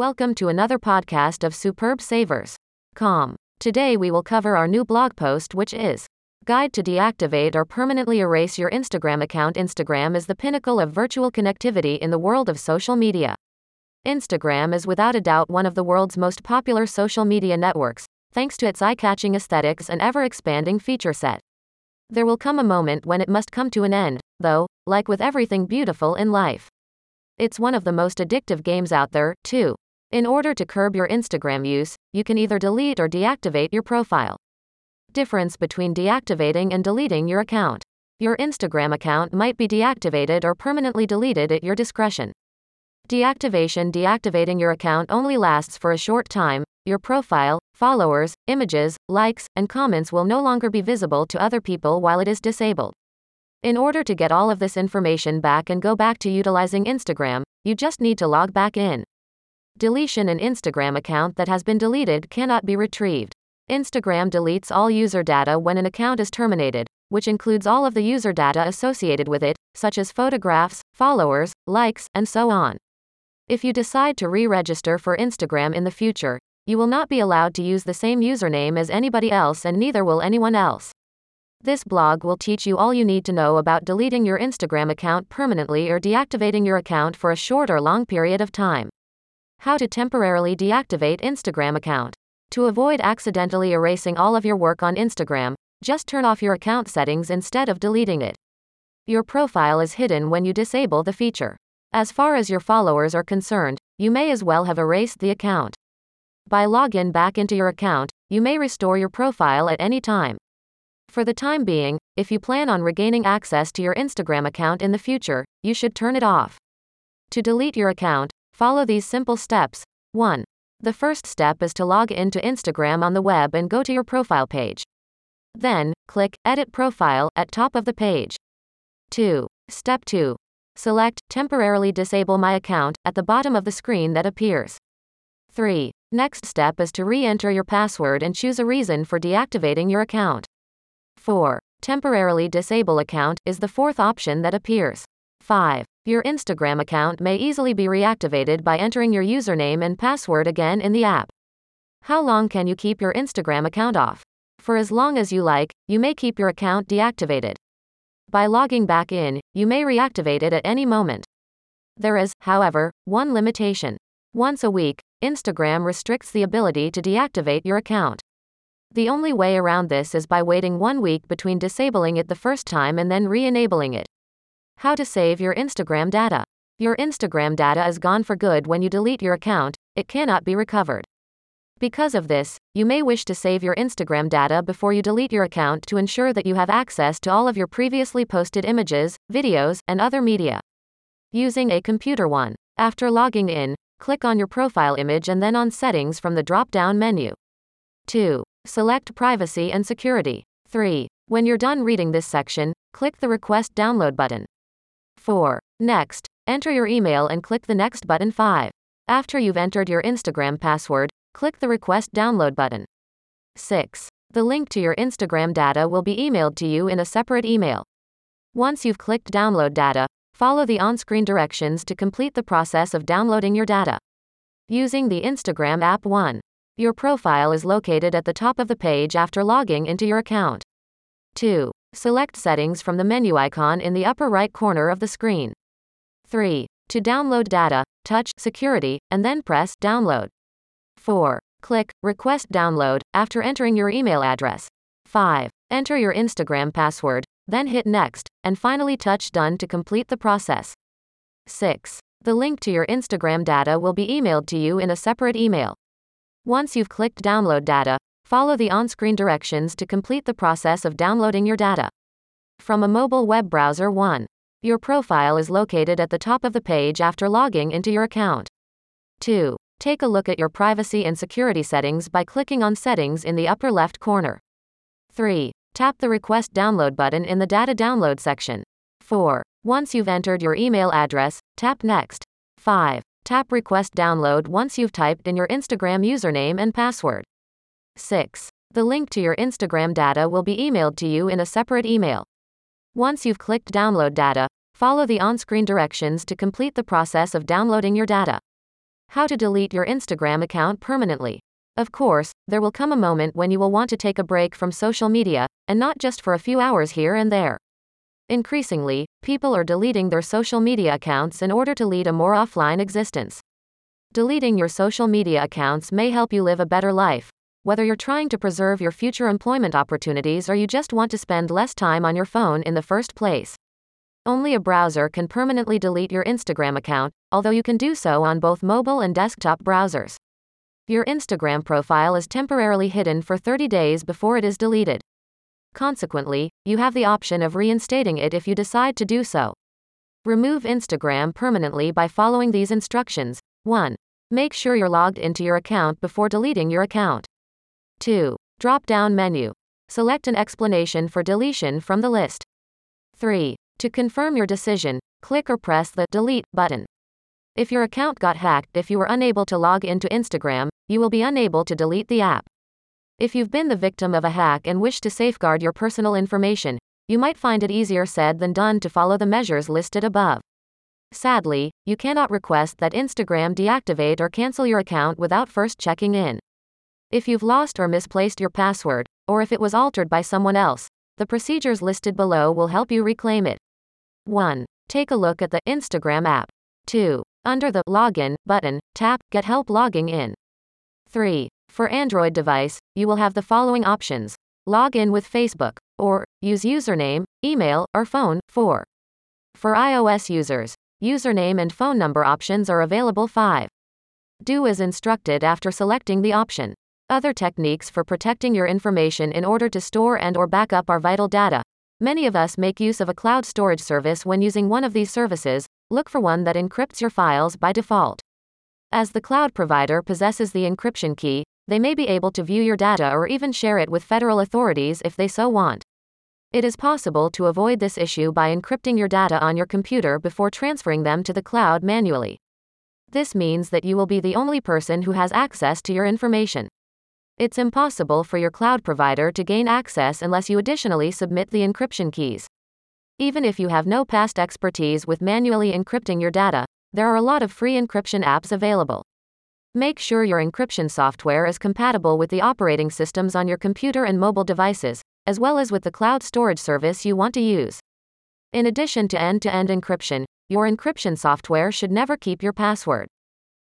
Welcome to another podcast of Superb Savers. Com. Today we will cover our new blog post, which is Guide to Deactivate or Permanently Erase Your Instagram Account. Instagram is the pinnacle of virtual connectivity in the world of social media. Instagram is without a doubt one of the world's most popular social media networks, thanks to its eye catching aesthetics and ever expanding feature set. There will come a moment when it must come to an end, though, like with everything beautiful in life. It's one of the most addictive games out there, too. In order to curb your Instagram use, you can either delete or deactivate your profile. Difference between deactivating and deleting your account. Your Instagram account might be deactivated or permanently deleted at your discretion. Deactivation Deactivating your account only lasts for a short time. Your profile, followers, images, likes, and comments will no longer be visible to other people while it is disabled. In order to get all of this information back and go back to utilizing Instagram, you just need to log back in. Deletion An Instagram account that has been deleted cannot be retrieved. Instagram deletes all user data when an account is terminated, which includes all of the user data associated with it, such as photographs, followers, likes, and so on. If you decide to re register for Instagram in the future, you will not be allowed to use the same username as anybody else, and neither will anyone else. This blog will teach you all you need to know about deleting your Instagram account permanently or deactivating your account for a short or long period of time. How to temporarily deactivate Instagram account. To avoid accidentally erasing all of your work on Instagram, just turn off your account settings instead of deleting it. Your profile is hidden when you disable the feature. As far as your followers are concerned, you may as well have erased the account. By login back into your account, you may restore your profile at any time. For the time being, if you plan on regaining access to your Instagram account in the future, you should turn it off. To delete your account, follow these simple steps. 1. The first step is to log into Instagram on the web and go to your profile page. Then, click Edit Profile at top of the page. 2. Step 2. Select Temporarily disable my account at the bottom of the screen that appears. 3. Next step is to re-enter your password and choose a reason for deactivating your account. 4. Temporarily disable account is the fourth option that appears. 5. Your Instagram account may easily be reactivated by entering your username and password again in the app. How long can you keep your Instagram account off? For as long as you like, you may keep your account deactivated. By logging back in, you may reactivate it at any moment. There is, however, one limitation. Once a week, Instagram restricts the ability to deactivate your account. The only way around this is by waiting one week between disabling it the first time and then re enabling it. How to save your Instagram data. Your Instagram data is gone for good when you delete your account, it cannot be recovered. Because of this, you may wish to save your Instagram data before you delete your account to ensure that you have access to all of your previously posted images, videos, and other media. Using a computer one. After logging in, click on your profile image and then on Settings from the drop down menu. 2. Select Privacy and Security. 3. When you're done reading this section, click the Request Download button. 4. Next, enter your email and click the Next button. 5. After you've entered your Instagram password, click the Request Download button. 6. The link to your Instagram data will be emailed to you in a separate email. Once you've clicked Download Data, follow the on screen directions to complete the process of downloading your data. Using the Instagram app 1. Your profile is located at the top of the page after logging into your account. 2. Select Settings from the menu icon in the upper right corner of the screen. 3. To download data, touch Security, and then press Download. 4. Click Request Download after entering your email address. 5. Enter your Instagram password, then hit Next, and finally touch Done to complete the process. 6. The link to your Instagram data will be emailed to you in a separate email. Once you've clicked Download Data, follow the on screen directions to complete the process of downloading your data. From a mobile web browser 1. Your profile is located at the top of the page after logging into your account. 2. Take a look at your privacy and security settings by clicking on Settings in the upper left corner. 3. Tap the Request Download button in the Data Download section. 4. Once you've entered your email address, tap Next. 5. Tap Request Download once you've typed in your Instagram username and password. 6. The link to your Instagram data will be emailed to you in a separate email. Once you've clicked Download Data, follow the on screen directions to complete the process of downloading your data. How to delete your Instagram account permanently. Of course, there will come a moment when you will want to take a break from social media, and not just for a few hours here and there. Increasingly, people are deleting their social media accounts in order to lead a more offline existence. Deleting your social media accounts may help you live a better life, whether you're trying to preserve your future employment opportunities or you just want to spend less time on your phone in the first place. Only a browser can permanently delete your Instagram account, although you can do so on both mobile and desktop browsers. Your Instagram profile is temporarily hidden for 30 days before it is deleted. Consequently, you have the option of reinstating it if you decide to do so. Remove Instagram permanently by following these instructions. 1. Make sure you're logged into your account before deleting your account. 2. Drop down menu. Select an explanation for deletion from the list. 3. To confirm your decision, click or press the Delete button. If your account got hacked if you were unable to log into Instagram, you will be unable to delete the app. If you've been the victim of a hack and wish to safeguard your personal information, you might find it easier said than done to follow the measures listed above. Sadly, you cannot request that Instagram deactivate or cancel your account without first checking in. If you've lost or misplaced your password, or if it was altered by someone else, the procedures listed below will help you reclaim it. 1. Take a look at the Instagram app. 2. Under the Login button, tap Get Help Logging In. 3. For Android device, you will have the following options log in with Facebook, or use username, email, or phone. 4. For iOS users, username and phone number options are available. 5. Do as instructed after selecting the option. Other techniques for protecting your information in order to store and or back up our vital data. Many of us make use of a cloud storage service when using one of these services. Look for one that encrypts your files by default. As the cloud provider possesses the encryption key, they may be able to view your data or even share it with federal authorities if they so want. It is possible to avoid this issue by encrypting your data on your computer before transferring them to the cloud manually. This means that you will be the only person who has access to your information. It's impossible for your cloud provider to gain access unless you additionally submit the encryption keys. Even if you have no past expertise with manually encrypting your data, there are a lot of free encryption apps available. Make sure your encryption software is compatible with the operating systems on your computer and mobile devices, as well as with the cloud storage service you want to use. In addition to end to end encryption, your encryption software should never keep your password.